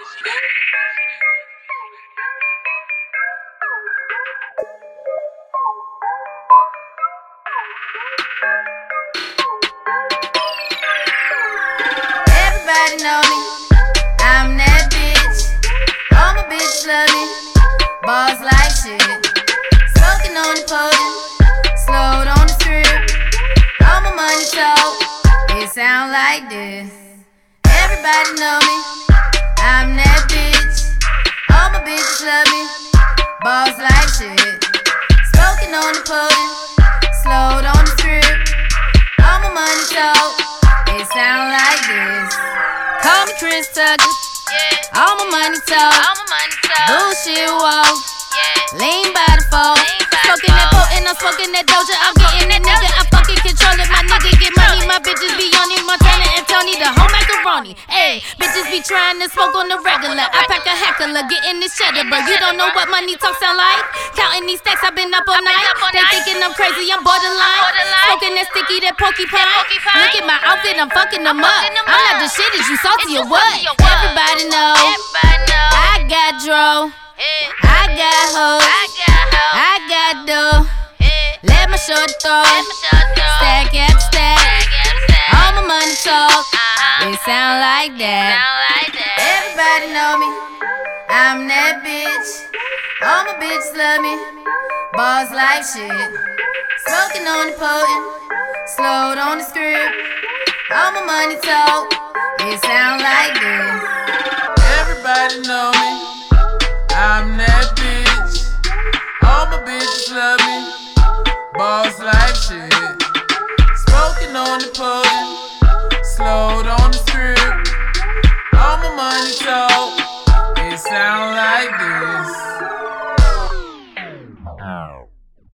Everybody know me. I'm that bitch. All my bitches love me. Balls like shit. Smoking on the. Slowed on the. All my money talk. It sound like this. Everybody know me. Love me. Balls like shit. Smoking on the podium. Slowed on the strip. All my money talk. It sound like this. Call me Chris Tucker. Yeah, All my money talk. all my money talk. Bullshit walk. Yeah, Lean by the phone. Lean Smoking that potent, I'm smoking that doja. I'm macaroni. Hey, bitches be trying to smoke on the regular. I pack a heckler, getting this cheddar, but You don't know what money talk sound like? Counting these stacks, I've been up all night. They thinking I'm crazy, I'm borderline. Smoking that sticky, that porcupine. Look at my outfit, I'm fucking them up. I'm not the shit, is you salty or you what? Everybody know. I got dro. I got hoes. I got. I got dough. Let my short throw. Sound like that. Sound like that. Everybody know me. I'm that bitch. All my bitches love me. Balls like shit. Smoking on the potent. Slowed on the script. All my money talk. It sound like this. Everybody know me. I'm that bitch. All my bitches love me. Boss like shit. Smoking on the podium.